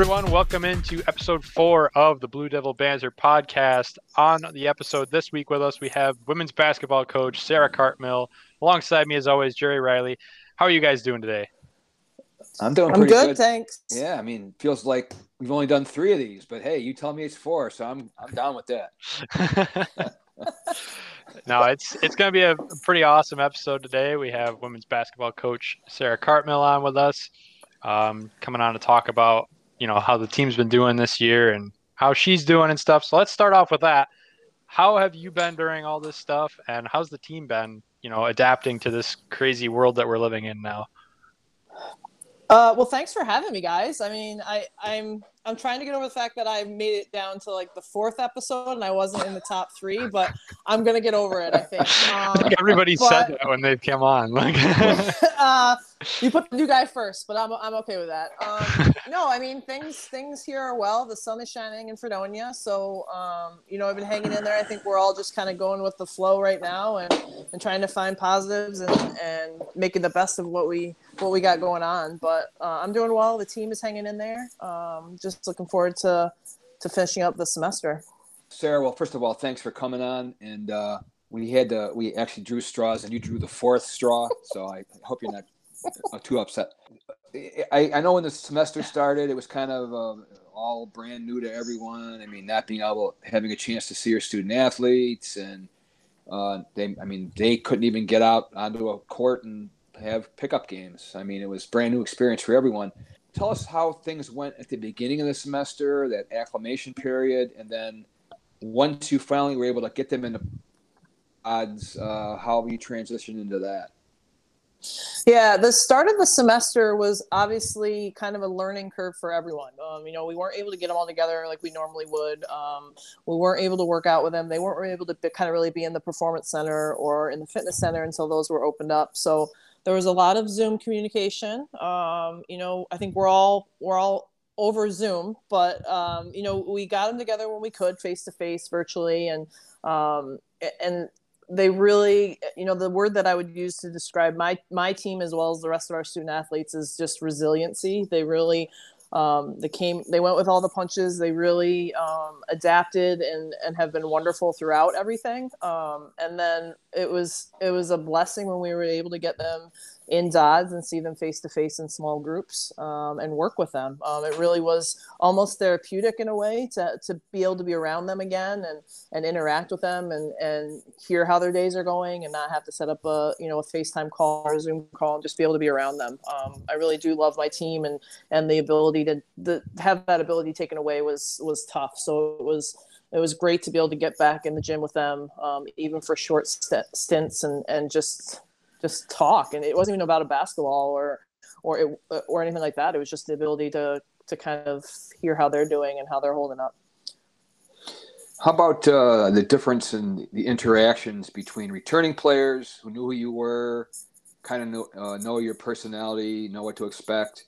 everyone. Welcome into episode four of the Blue Devil Banter podcast. On the episode this week with us, we have women's basketball coach Sarah Cartmill. Alongside me, as always, Jerry Reilly. How are you guys doing today? I'm doing I'm pretty good, good. thanks. Yeah, I mean, feels like we've only done three of these, but hey, you tell me it's four, so I'm I'm down with that. no, it's it's going to be a pretty awesome episode today. We have women's basketball coach Sarah Cartmill on with us, um, coming on to talk about you know how the team's been doing this year and how she's doing and stuff. So let's start off with that. How have you been during all this stuff, and how's the team been? You know, adapting to this crazy world that we're living in now. Uh, well, thanks for having me, guys. I mean, I, I'm I'm trying to get over the fact that I made it down to like the fourth episode and I wasn't in the top three, but I'm gonna get over it. I think. Um, Like everybody but- said that when they came on. Like, uh, you put the new guy first, but I'm I'm okay with that. Um, no, I mean things things here are well. The sun is shining in Fredonia, so um, you know I've been hanging in there. I think we're all just kind of going with the flow right now and, and trying to find positives and, and making the best of what we what we got going on. But uh, I'm doing well. The team is hanging in there. Um, just looking forward to to finishing up the semester. Sarah, well, first of all, thanks for coming on, and uh, we had to we actually drew straws, and you drew the fourth straw, so I hope you're not too upset. I, I know when the semester started, it was kind of uh, all brand new to everyone. I mean, not being able having a chance to see your student athletes, and uh, they, I mean, they couldn't even get out onto a court and have pickup games. I mean, it was brand new experience for everyone. Tell us how things went at the beginning of the semester, that acclimation period, and then once you finally were able to get them into odds, uh, how you transitioned into that. Yeah, the start of the semester was obviously kind of a learning curve for everyone. Um, you know, we weren't able to get them all together like we normally would. Um, we weren't able to work out with them. They weren't able to be, kind of really be in the performance center or in the fitness center until those were opened up. So there was a lot of Zoom communication. Um, you know, I think we're all we're all over Zoom, but um, you know, we got them together when we could, face to face, virtually, and um, and they really you know the word that i would use to describe my my team as well as the rest of our student athletes is just resiliency. They really um, they came they went with all the punches. They really um, adapted and and have been wonderful throughout everything. Um, and then it was it was a blessing when we were able to get them in Dods and see them face to face in small groups um, and work with them. Um, it really was almost therapeutic in a way to, to be able to be around them again and, and interact with them and, and hear how their days are going and not have to set up a you know a FaceTime call or a Zoom call and just be able to be around them. Um, I really do love my team and and the ability to the, have that ability taken away was was tough. So it was it was great to be able to get back in the gym with them, um, even for short st- stints and and just just talk. And it wasn't even about a basketball or or it, or anything like that. It was just the ability to to kind of hear how they're doing and how they're holding up. How about uh, the difference in the interactions between returning players who knew who you were, kind of know, uh, know your personality, know what to expect,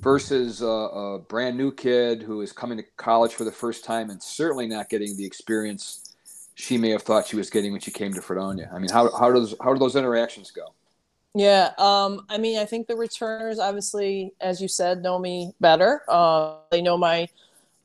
versus uh, a brand new kid who is coming to college for the first time and certainly not getting the experience she may have thought she was getting when she came to Fredonia? I mean, how, how does how do those interactions go? yeah um i mean i think the returners obviously as you said know me better uh, they know my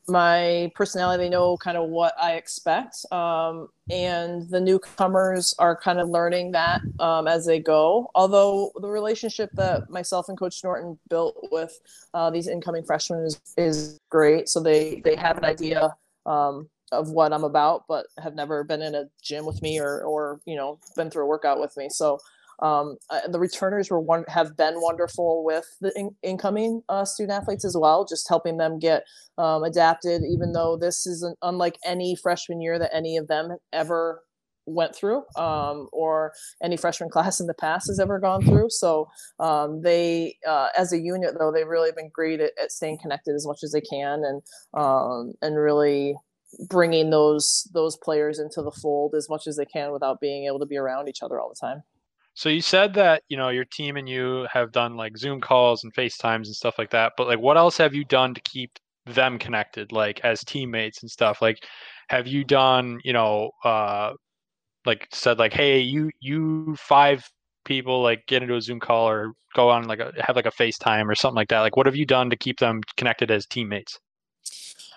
my personality they know kind of what i expect um, and the newcomers are kind of learning that um, as they go. Although the relationship that myself and coach norton built with uh, these incoming freshmen is, is great. So they they have an idea um, of what i'm about but have never been in a gym with me or or you know been through a workout with me. So um, uh, the returners were one have been wonderful with the in- incoming uh, student athletes as well, just helping them get um, adapted. Even though this isn't unlike any freshman year that any of them ever went through, um, or any freshman class in the past has ever gone through. So um, they, uh, as a unit, though, they've really been great at, at staying connected as much as they can, and um, and really bringing those those players into the fold as much as they can without being able to be around each other all the time. So you said that, you know, your team and you have done like Zoom calls and FaceTimes and stuff like that, but like what else have you done to keep them connected like as teammates and stuff? Like have you done, you know, uh like said like, "Hey, you you five people like get into a Zoom call or go on like a have like a FaceTime or something like that? Like, what have you done to keep them connected as teammates?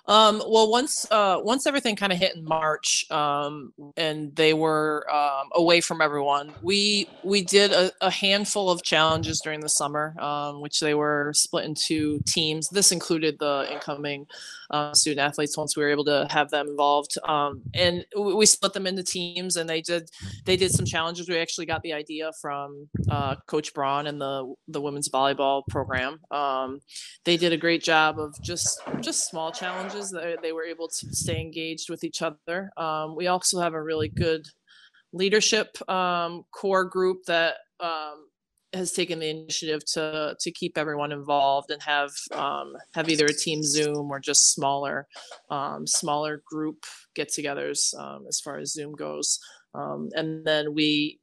Um, well, once uh, once everything kind of hit in March, um, and they were um, away from everyone, we we did a, a, handful of challenges during the summer, um, which they were split into teams. This included the incoming uh, student athletes once we were able to have them involved, um, and we, split them into teams, and they did they did some challenges. We actually got the idea from uh, Coach Braun and the the women's volleyball program. Um, they did a great job of just just small challenges that they were able to stay engaged with each other. Um, we also have a really good leadership um, core group that um, has taken the initiative to to keep everyone involved and have um, have either a team Zoom or just smaller um, smaller group get-togethers um, as far as Zoom goes. and then we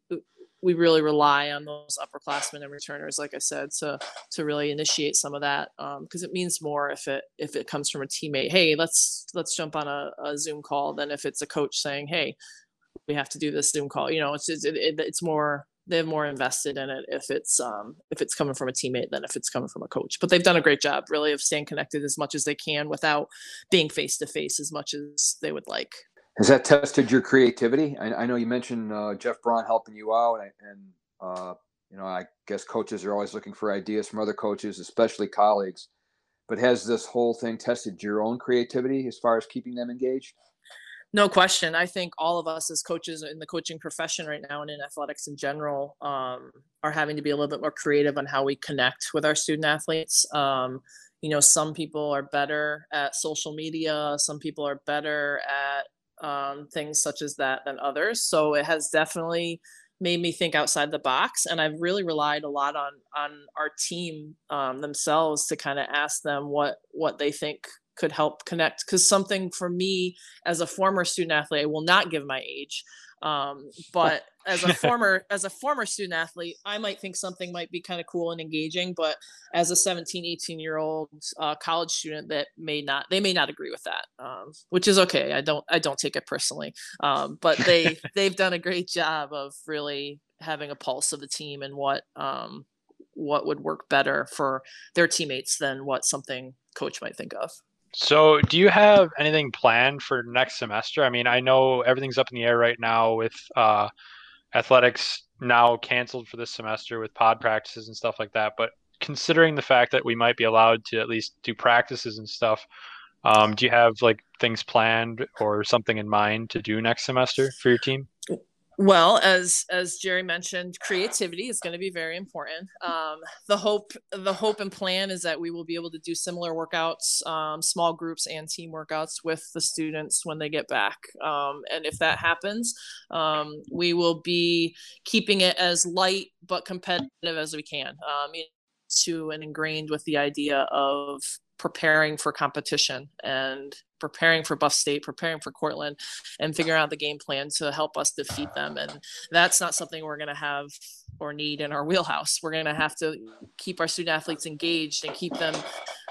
we really rely on those upperclassmen and returners, like I said, to to really initiate some of that because um, it means more if it if it comes from a teammate. Hey, let's let's jump on a, a, Zoom call than if it's a coach saying, Hey, we have to do this Zoom call. You know, it's it's, it, it's more they're more invested in it if it's um, if it's coming from a teammate than if it's coming from a coach. But they've done a great job, really, of staying connected as much as they can without being face to face as much as they would like. Has that tested your creativity? I, I know you mentioned uh, Jeff Braun helping you out, and, and uh, you know I guess coaches are always looking for ideas from other coaches, especially colleagues. But has this whole thing tested your own creativity as far as keeping them engaged? No question. I think all of us as coaches in the coaching profession right now and in athletics in general um, are having to be a little bit more creative on how we connect with our student athletes. Um, you know, some people are better at social media, some people are better at um, things such as that than others. So it has definitely made me think outside the box, and I've really relied a lot on on our team um, themselves to kind of ask them what what they think could help connect. Because something for me as a former student athlete, I will not give my age, um, but as a former as a former student athlete i might think something might be kind of cool and engaging but as a 17 18 year old uh, college student that may not they may not agree with that um, which is okay i don't i don't take it personally um, but they they've done a great job of really having a pulse of the team and what um, what would work better for their teammates than what something coach might think of so, do you have anything planned for next semester? I mean, I know everything's up in the air right now with uh, athletics now canceled for this semester with pod practices and stuff like that. But considering the fact that we might be allowed to at least do practices and stuff, um, do you have like things planned or something in mind to do next semester for your team? Well, as as Jerry mentioned, creativity is going to be very important. Um, the hope the hope and plan is that we will be able to do similar workouts, um, small groups and team workouts with the students when they get back. Um, and if that happens, um, we will be keeping it as light but competitive as we can. Um, to and ingrained with the idea of preparing for competition and preparing for Buff State, preparing for Cortland, and figuring out the game plan to help us defeat them. And that's not something we're going to have or need in our wheelhouse. We're going to have to keep our student athletes engaged and keep them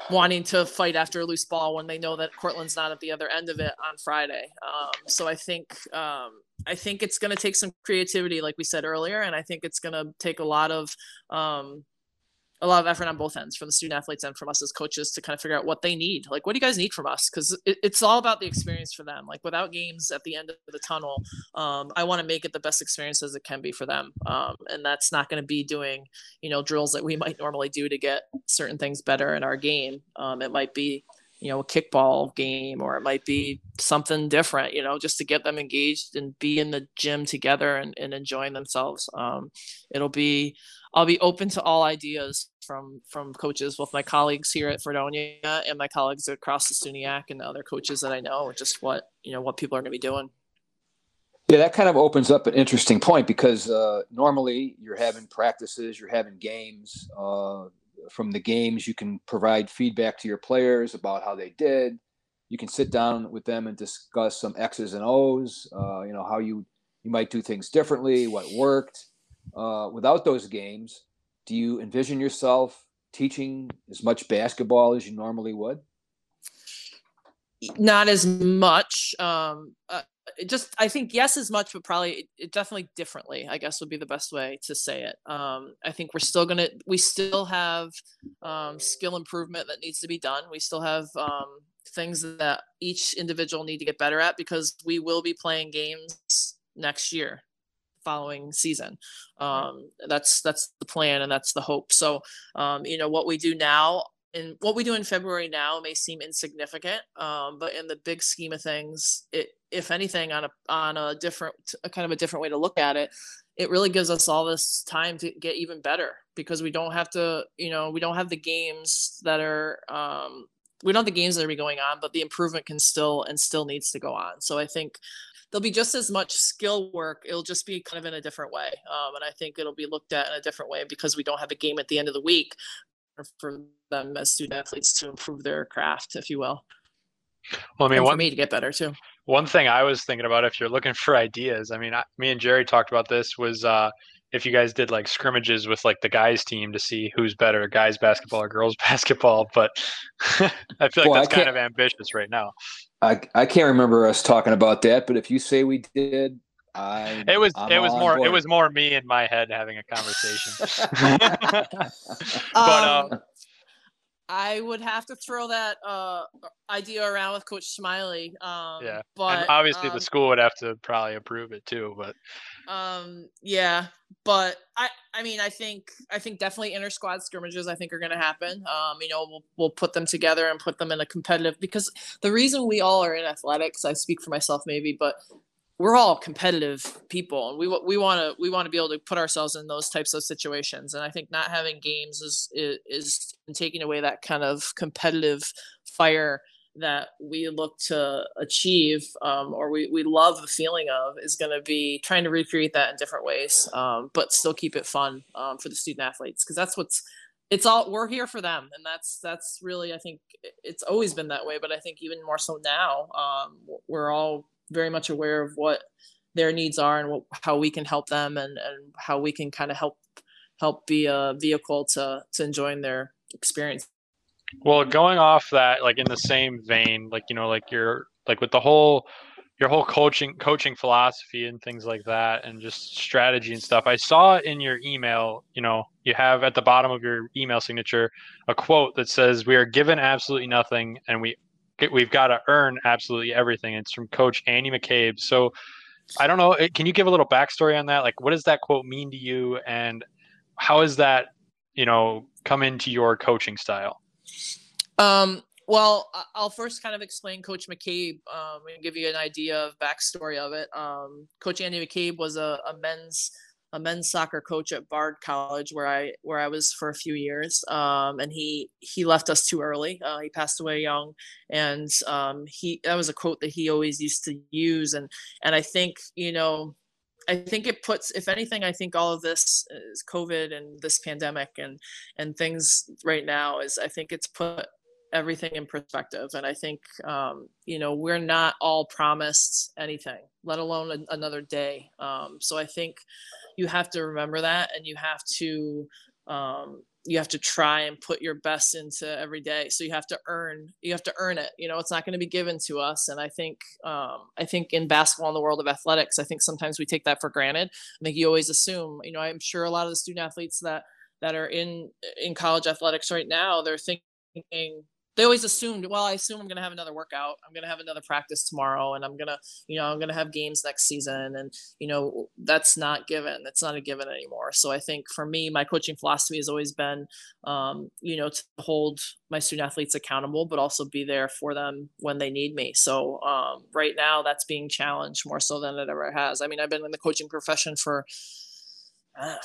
wanting to fight after a loose ball when they know that Cortland's not at the other end of it on Friday. Um, so I think um, I think it's going to take some creativity, like we said earlier, and I think it's going to take a lot of um, a lot of effort on both ends from the student athletes and from us as coaches to kind of figure out what they need. Like, what do you guys need from us? Because it, it's all about the experience for them. Like, without games at the end of the tunnel, um, I want to make it the best experience as it can be for them. Um, and that's not going to be doing, you know, drills that we might normally do to get certain things better in our game. Um, it might be, you know, a kickball game, or it might be something different, you know, just to get them engaged and be in the gym together and, and enjoying themselves. Um, it'll be I'll be open to all ideas from from coaches, both my colleagues here at Fredonia and my colleagues across the SUNYAC and the other coaches that I know, just what you know what people are going to be doing. Yeah, that kind of opens up an interesting point because uh, normally you're having practices, you're having games. Uh, from the games, you can provide feedback to your players about how they did. You can sit down with them and discuss some X's and O's. Uh, you know how you you might do things differently, what worked uh, without those games, do you envision yourself teaching as much basketball as you normally would? Not as much. Um, uh, just I think yes as much, but probably it definitely differently. I guess would be the best way to say it. Um, I think we're still gonna we still have um, skill improvement that needs to be done. We still have um, things that each individual need to get better at because we will be playing games next year following season. Um, that's that's the plan and that's the hope. So um, you know what we do now and what we do in February now may seem insignificant, um, but in the big scheme of things, it, if anything, on a on a different, a kind of a different way to look at it, it really gives us all this time to get even better because we don't have to, you know, we don't have the games that are, um, we don't have the games that are going on, but the improvement can still and still needs to go on. So I think there'll be just as much skill work. It'll just be kind of in a different way, um, and I think it'll be looked at in a different way because we don't have a game at the end of the week for them as student athletes to improve their craft, if you will. Well, I mean, and one, for me to get better too. One thing I was thinking about, if you're looking for ideas, I mean, I, me and Jerry talked about this was uh, if you guys did like scrimmages with like the guys team to see who's better, guys basketball or girls basketball. But I feel like well, that's kind of ambitious right now. I I can't remember us talking about that, but if you say we did, I it was I'm it was more board. it was more me in my head having a conversation. but um, um, I would have to throw that uh, idea around with Coach Smiley. Um, yeah, but and obviously um, the school would have to probably approve it too. But um, yeah, but I I mean I think I think definitely inter squad scrimmages I think are going to happen. Um, you know we'll we'll put them together and put them in a competitive because the reason we all are in athletics I speak for myself maybe, but we're all competitive people and we we want to we want to be able to put ourselves in those types of situations and i think not having games is is, is taking away that kind of competitive fire that we look to achieve um, or we, we love the feeling of is going to be trying to recreate that in different ways um, but still keep it fun um, for the student athletes because that's what's it's all we're here for them and that's that's really i think it's always been that way but i think even more so now um, we're all very much aware of what their needs are and what, how we can help them and, and how we can kind of help help be a vehicle to to enjoying their experience. Well going off that like in the same vein like you know like you're like with the whole your whole coaching coaching philosophy and things like that and just strategy and stuff i saw in your email you know you have at the bottom of your email signature a quote that says we are given absolutely nothing and we we've got to earn absolutely everything. It's from Coach Andy McCabe. So I don't know. Eh, can you give a little backstory on that? Like, what does that quote mean to you, and how has that, you know, come into your coaching style? Um, well, I'll first kind of explain Coach McCabe um, and give you an idea of backstory of it. Um, Coach Andy McCabe was a, a men's a men's soccer coach at Bard College, where I where I was for a few years. Um, and he he left us too early. Uh, he passed away young, and um, he that was a quote that he always used to use. And and I think you know. I think it puts, if anything, I think all of this is COVID and this pandemic and and things right now is I think it's put everything in perspective. And I think, um, you know, we're not all promised anything, let alone a, another day. Um, so I think you have to remember that and you have to um, you have to try and put your best into every day. So you have to earn you have to earn it you know it's not going to be given to us. And i think um, i think in basketball in the world of athletics i think sometimes we take that for granted. I think you always assume you know i'm sure a lot of the student athletes that that are in in college athletics right now they're thinking they always assumed, well, I assume I'm going to have another workout. I'm going to have another practice tomorrow and I'm going to, you know, I'm going to have games next season. And, you know, that's not given. That's not a given anymore. So I think for me, my coaching philosophy has always been, um, you know, to hold my student athletes accountable, but also be there for them when they need me. So um, right now that's being challenged more so than it ever has. I mean, I've been in the coaching profession for, uh,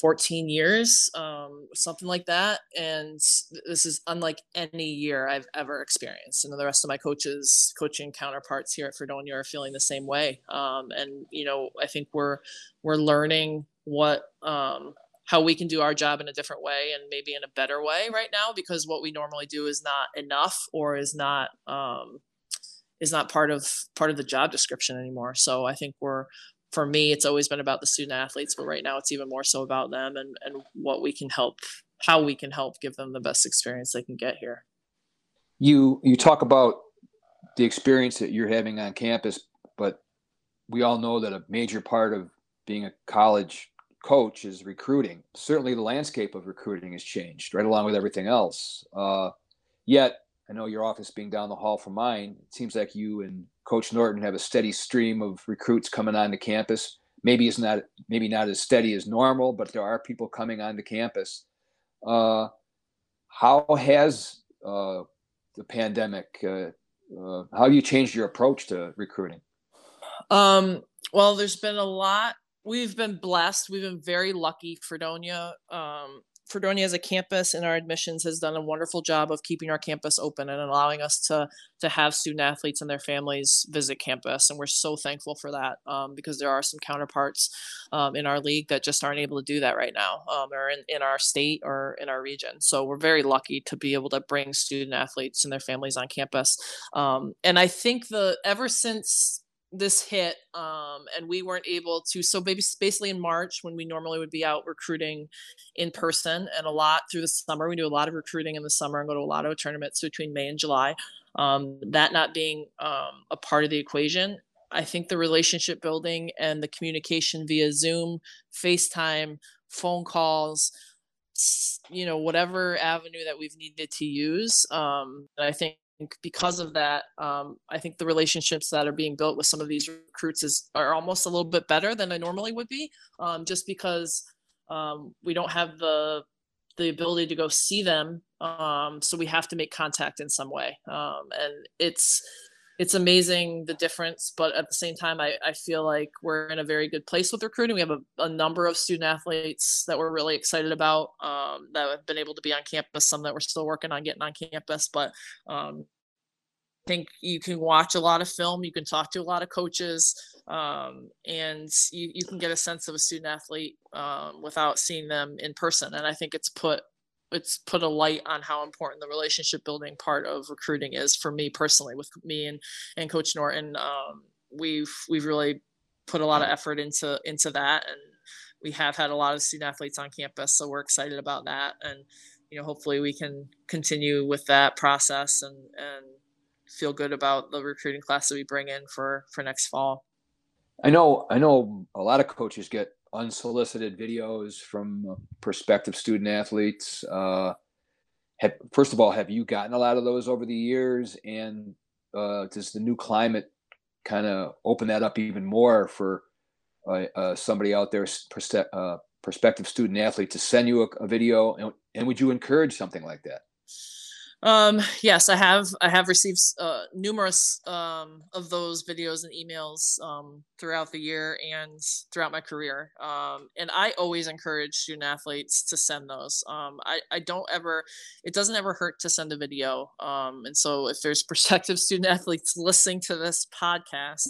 14 years, um, something like that. And this is unlike any year I've ever experienced. And the rest of my coaches, coaching counterparts here at Fredonia are feeling the same way. Um, and, you know, I think we're, we're learning what, um, how we can do our job in a different way and maybe in a better way right now because what we normally do is not enough or is not um, is not part of part of the job description anymore so i think we're for me, it's always been about the student athletes, but right now it's even more so about them and, and what we can help, how we can help give them the best experience they can get here. You you talk about the experience that you're having on campus, but we all know that a major part of being a college coach is recruiting. Certainly, the landscape of recruiting has changed, right along with everything else. Uh, yet, I know your office being down the hall from mine, it seems like you and Coach Norton have a steady stream of recruits coming onto campus. Maybe it's not maybe not as steady as normal, but there are people coming onto campus. Uh, how has uh, the pandemic? Uh, uh, how have you changed your approach to recruiting? Um, well, there's been a lot. We've been blessed. We've been very lucky. Fredonia um, Fredonia as a campus and our admissions has done a wonderful job of keeping our campus open and allowing us to to have student athletes and their families visit campus and we're so thankful for that um, because there are some counterparts um, in our league that just aren't able to do that right now um, or in, in our state or in our region. So we're very lucky to be able to bring student athletes and their families on campus um, and i think the ever since this hit um, and we weren't able to so basically in march when we normally would be out recruiting in person and a lot through the summer we do a lot of recruiting in the summer and go to a lot of tournaments between may and july um, that not being um, a part of the equation i think the relationship building and the communication via zoom facetime phone calls you know whatever avenue that we've needed to use um, i think because of that, um, I think the relationships that are being built with some of these recruits is are almost a little bit better than I normally would be, um, just because um, we don't have the the ability to go see them, um, so we have to make contact in some way, um, and it's it's amazing the difference but at the same time I, I feel like we're in a very good place with recruiting. We have a, a number of student athletes that we're really excited about um, that have been able to be on campus some that we're still working on getting on campus but um, I think you can watch a lot of film you can talk to a lot of coaches um, and you, you can get a sense of a student athlete um, without seeing them in person and i think it's put it's put a light on how important the relationship building part of recruiting is for me personally with me and and coach norton um, we've we've really put a lot of effort into into that and we have had a lot of student athletes on campus so we're excited about that and you know hopefully we can continue with that process and and feel good about the recruiting class that we bring in for for next fall. I know i know a lot of coaches get unsolicited videos from prospective student athletes. Uh, have, first of all, have you gotten a lot of those over the years? And uh, does the new climate kind of open that up even more for uh, uh somebody out there, uh, prospective student athlete, to send you a, a video? And, and would you encourage something like that? Um, yes, I have. I have received uh, numerous um, of those videos and emails um, throughout the year and throughout my career. Um, and I always encourage student athletes to send those. Um, I, I don't ever. It doesn't ever hurt to send a video. Um, and so, if there's prospective student athletes listening to this podcast,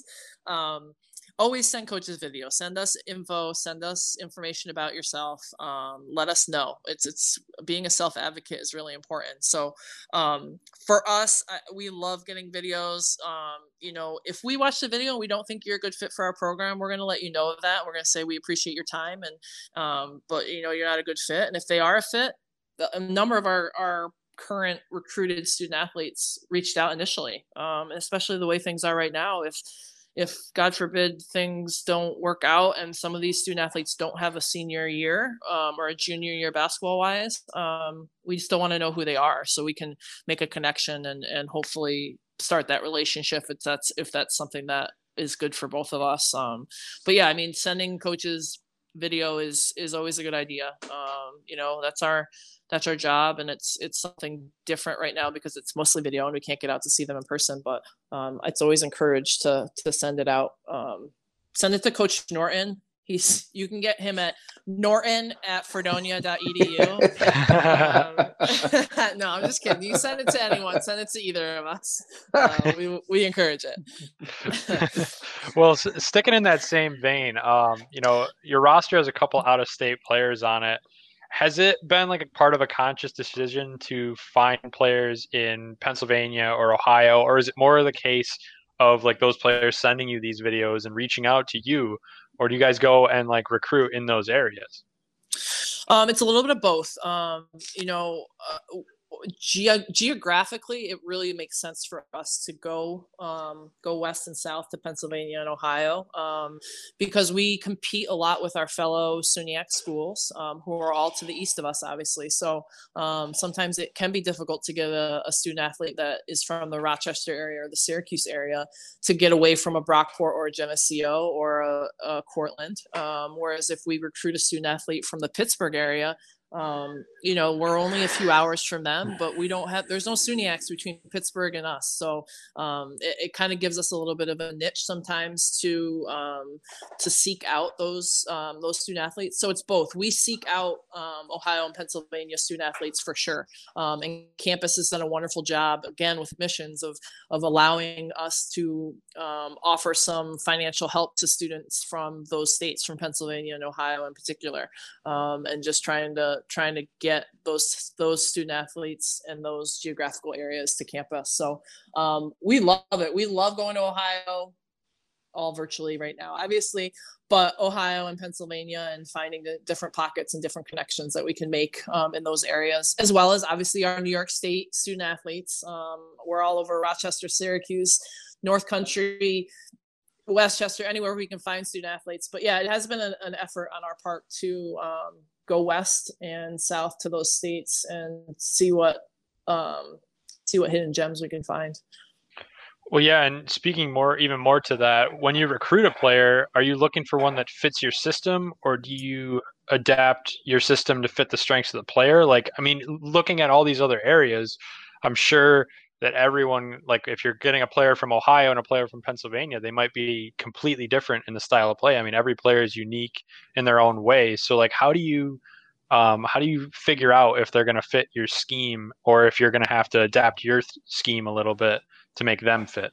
always send coaches video. Send us info send us information about yourself um, let us know. It's it's being a self advocate is really important. So um, for us I, we love getting videos. Um, you know if we watch the video and we don't think you're a good fit for our program we're going to let you know of that. We're going to say we appreciate your time and um, but you know you're not a good fit. And if they are a fit a number of our our current recruited student athletes reached out initially. Um, especially the way things are right now if if God forbid things don't work out and some of these student athletes don't have a senior year um, or a junior year basketball wise, um, we still want to know who they are so we can make a connection and and hopefully start that relationship if that's if that's something that is good for both of us. Um, but yeah, I mean, sending coaches video is is always a good idea. Um, you know, that's our that's our job and it's it's something different right now because it's mostly video and we can't get out to see them in person but um, it's always encouraged to to send it out um, send it to coach norton he's you can get him at norton at fredonia.edu um, no i'm just kidding. You send it to anyone. Send it to either of us. Uh, we, we encourage it. Well s- sticking in that same vein um, you know your roster has a couple out of state players on it. Has it been like a part of a conscious decision to find players in Pennsylvania or Ohio, or is it more of the case of like those players sending you these videos and reaching out to you, or do you guys go and like recruit in those areas? Um, it's a little bit of both. Um, you know, uh, ge- geographically, it really makes sense for us to go um, go west and south to Pennsylvania and Ohio um, because we compete a lot with our fellow SUNYAC schools um, who are all to the east of us, obviously. So um, sometimes it can be difficult to get a, a, student athlete that is from the Rochester area or the Syracuse area to get away from a Brockport or a Geneseo or a, a Cortland. Um, whereas if we recruit a student athlete from the Pittsburgh area, um, you know, we're only a few hours from them, but we don't have, there's no SUNYACs between Pittsburgh and us. So um, it, it kind of gives us a little bit of a niche sometimes to, um, to seek out those, um, those student athletes. So it's both. We seek out um, Ohio and Pennsylvania student athletes for sure. Um, and campus has done a wonderful job, again, with missions of, of allowing us to offer some financial help to students from those states, from Pennsylvania and Ohio in particular, and just trying to, trying to get those those student athletes and those geographical areas to campus. So um, we love it. We love going to Ohio, all virtually right now, obviously, but Ohio and Pennsylvania and finding the different pockets and different connections that we can make um, in those areas, as well as obviously our New York State student athletes. Um, we're all over Rochester, Syracuse, North Country, Westchester, anywhere we can find student athletes. But yeah, it has been an, an effort on our part to um, go west and south to those states and see what um, see what hidden gems we can find. Well, yeah, and speaking more, even more to that, when you recruit a player, are you looking for one that fits your system, or do you adapt your system to fit the strengths of the player? Like, I mean, looking at all these other areas, I'm sure that everyone like if you're getting a player from Ohio and a player from Pennsylvania, they might be completely different in the style of play. I mean, every player is unique in their own way. So like how do you um, how do you figure out if they're going to fit your scheme or if you're going to have to adapt your th- scheme a little bit to make them fit?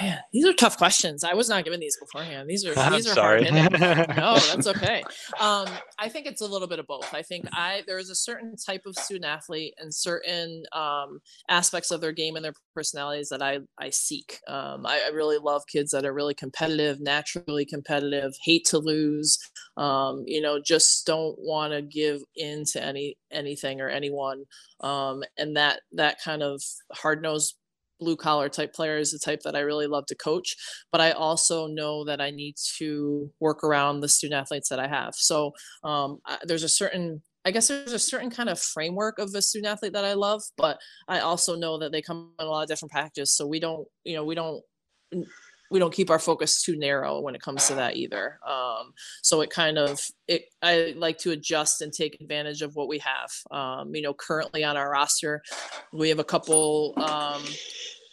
Man, these are tough questions. I was not given these beforehand. These are I'm these are sorry. hard no, that's okay. Um, I think it's a little bit of both. I think I there is a certain type of student athlete and certain um, aspects of their game and their personalities that I I seek. Um, I, I, really love kids that are really competitive, naturally competitive, hate to lose. Um, you know, just don't want to give in to any anything or anyone. Um, and that that kind of hard nosed blue collar type player is the type that I really love to coach. But I also know that I need to work around the student athletes that I have. So um, I, there's a certain I guess there's a certain kind of framework of a student athlete that I love, but I also know that they come in a lot of different packages. So we don't, you know, we don't we don't keep our focus too narrow when it comes to that either. Um, so it kind of it I like to adjust and take advantage of what we have. Um, you know, currently on our roster, we have a couple um,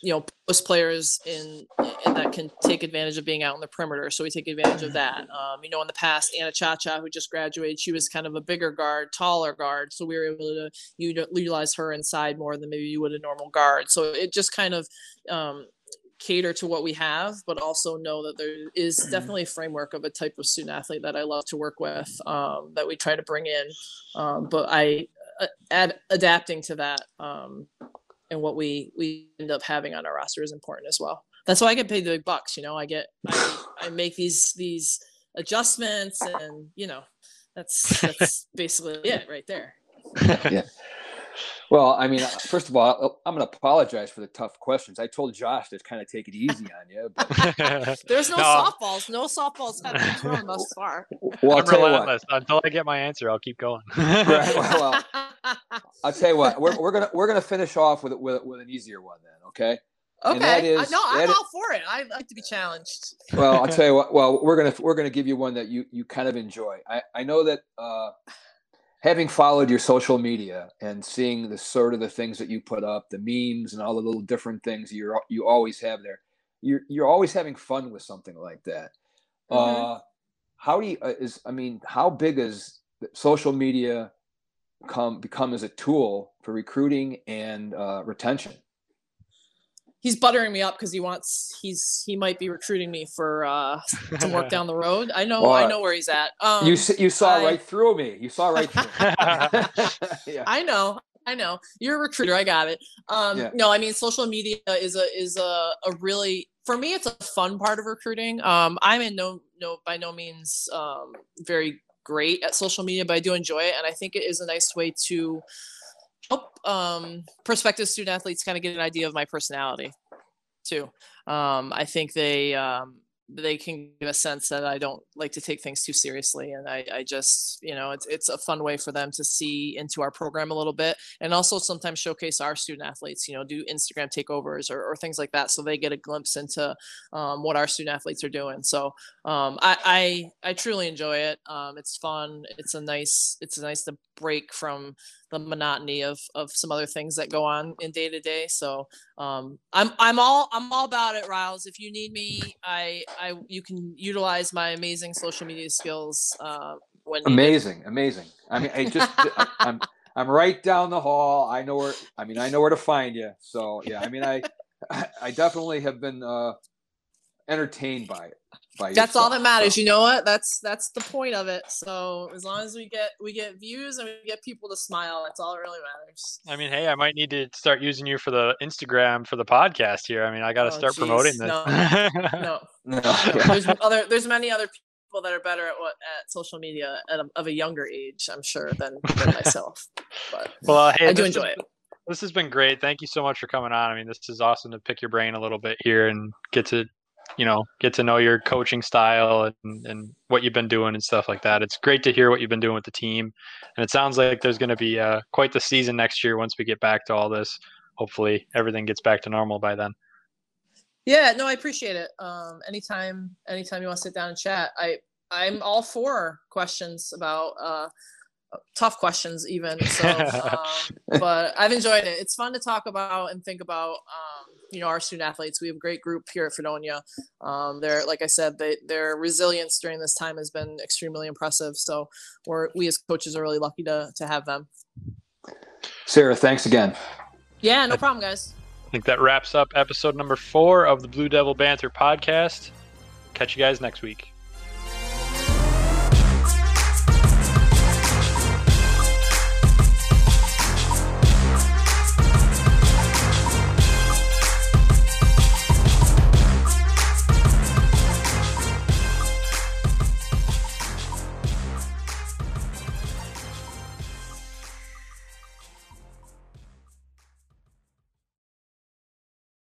you know post players in, in, that can take advantage of being out in the perimeter so we take advantage of that um, you know in the past anna chacha who just graduated she was kind of a bigger guard taller guard so we were able to utilize her inside more than maybe you would a normal guard so it just kind of um, cater to what we have, but also know that there is mm-hmm. definitely a framework of a type of student athlete that I love to work with um, that we try to bring in. Um, but I uh, add adapting to that um, and what we we end up having on our roster is important as well. That's why I get paid the big bucks. You know, I get I, I make these these adjustments, and you know, that's that's basically it right there. yeah. Well, I mean, uh, first of all, I'm going to apologize for the tough questions. I told Josh to kind of take it easy on you. But... There's no, no, softballs. No softballs have been thrown thus far. Well, I'll I'm relentless. Until I get my answer, I'll keep going. right, well, I'll tell you what. We're, we're gonna we're gonna finish off with with, with an easier one then. Okay. Okay. Is, no, I'm all for it. I like to be challenged. well, I'll tell you what. Well, we're gonna we're gonna give you one that you you kind of enjoy. I I know that. uh having followed your social media and seeing the sort of the things that you put up, the memes and all the little different things you you always have there, you're you're always having fun with something like that. Mm-hmm. Uh, how do you uh, is I mean, how big is social media come become as a tool for recruiting and uh, retention? He's buttering me up because he wants he's he might be recruiting me for uh to work down the road. I know well, I know where he's at. Um, you you saw I, right through me. You saw right through. yeah. I know. I know. You're a recruiter. I got it. Um yeah. no, I mean social media is a is a, a really for me it's a fun part of recruiting. Um I'm in no no by no means um very great at social media, but I do enjoy it and I think it is a nice way to help um, prospective student athletes kind of get an idea of my personality too. Um, I think they um, they can get a sense that I don't like to take things too seriously, and I, I just you know it's it's a fun way for them to see into our program a little bit, and also sometimes showcase our student athletes. You know, do Instagram takeovers or, or things like that, so they get a glimpse into um, what our student athletes are doing. So um, I, I I truly enjoy it. Um, it's fun. It's a nice it's a nice to break from the monotony of of some other things that go on in day to day. So um, I'm I'm all I'm all about it, Riles. If you need me, I I you can utilize my amazing social media skills. Uh, when amazing, needed. amazing. I mean, I just I, I'm I'm right down the hall. I know where. I mean, I know where to find you. So yeah, I mean, I I definitely have been uh, entertained by it By that's all that matters. So. You know what? That's that's the point of it. So as long as we get we get views and we get people to smile, that's all that really matters. I mean, hey, I might need to start using you for the Instagram for the podcast here. I mean, I got to oh, start geez. promoting this. No, no. no. There's other. There's many other people that are better at what at social media at a, of a younger age. I'm sure than, than myself. But well, uh, hey, I do enjoy it. This has been great. Thank you so much for coming on. I mean, this is awesome to pick your brain a little bit here and get to you know get to know your coaching style and, and what you've been doing and stuff like that. It's great to hear what you've been doing with the team. And it sounds like there's going to be uh, quite the season next year once we get back to all this. Hopefully everything gets back to normal by then. Yeah no i appreciate it. Um, anytime anytime you want to sit down and chat. I i'm all for questions about uh, tough questions even so um, but i've enjoyed it. It's fun to talk about and think about um, you know our student athletes we have a great group here at fredonia. Um, they're like i said they, their resilience during this time has been extremely impressive. So we're we as coaches are really lucky to to have them. Sarah thanks again. Yeah no problem guys. I think that wraps up episode number four of the blue devil banter podcast. Catch you guys next week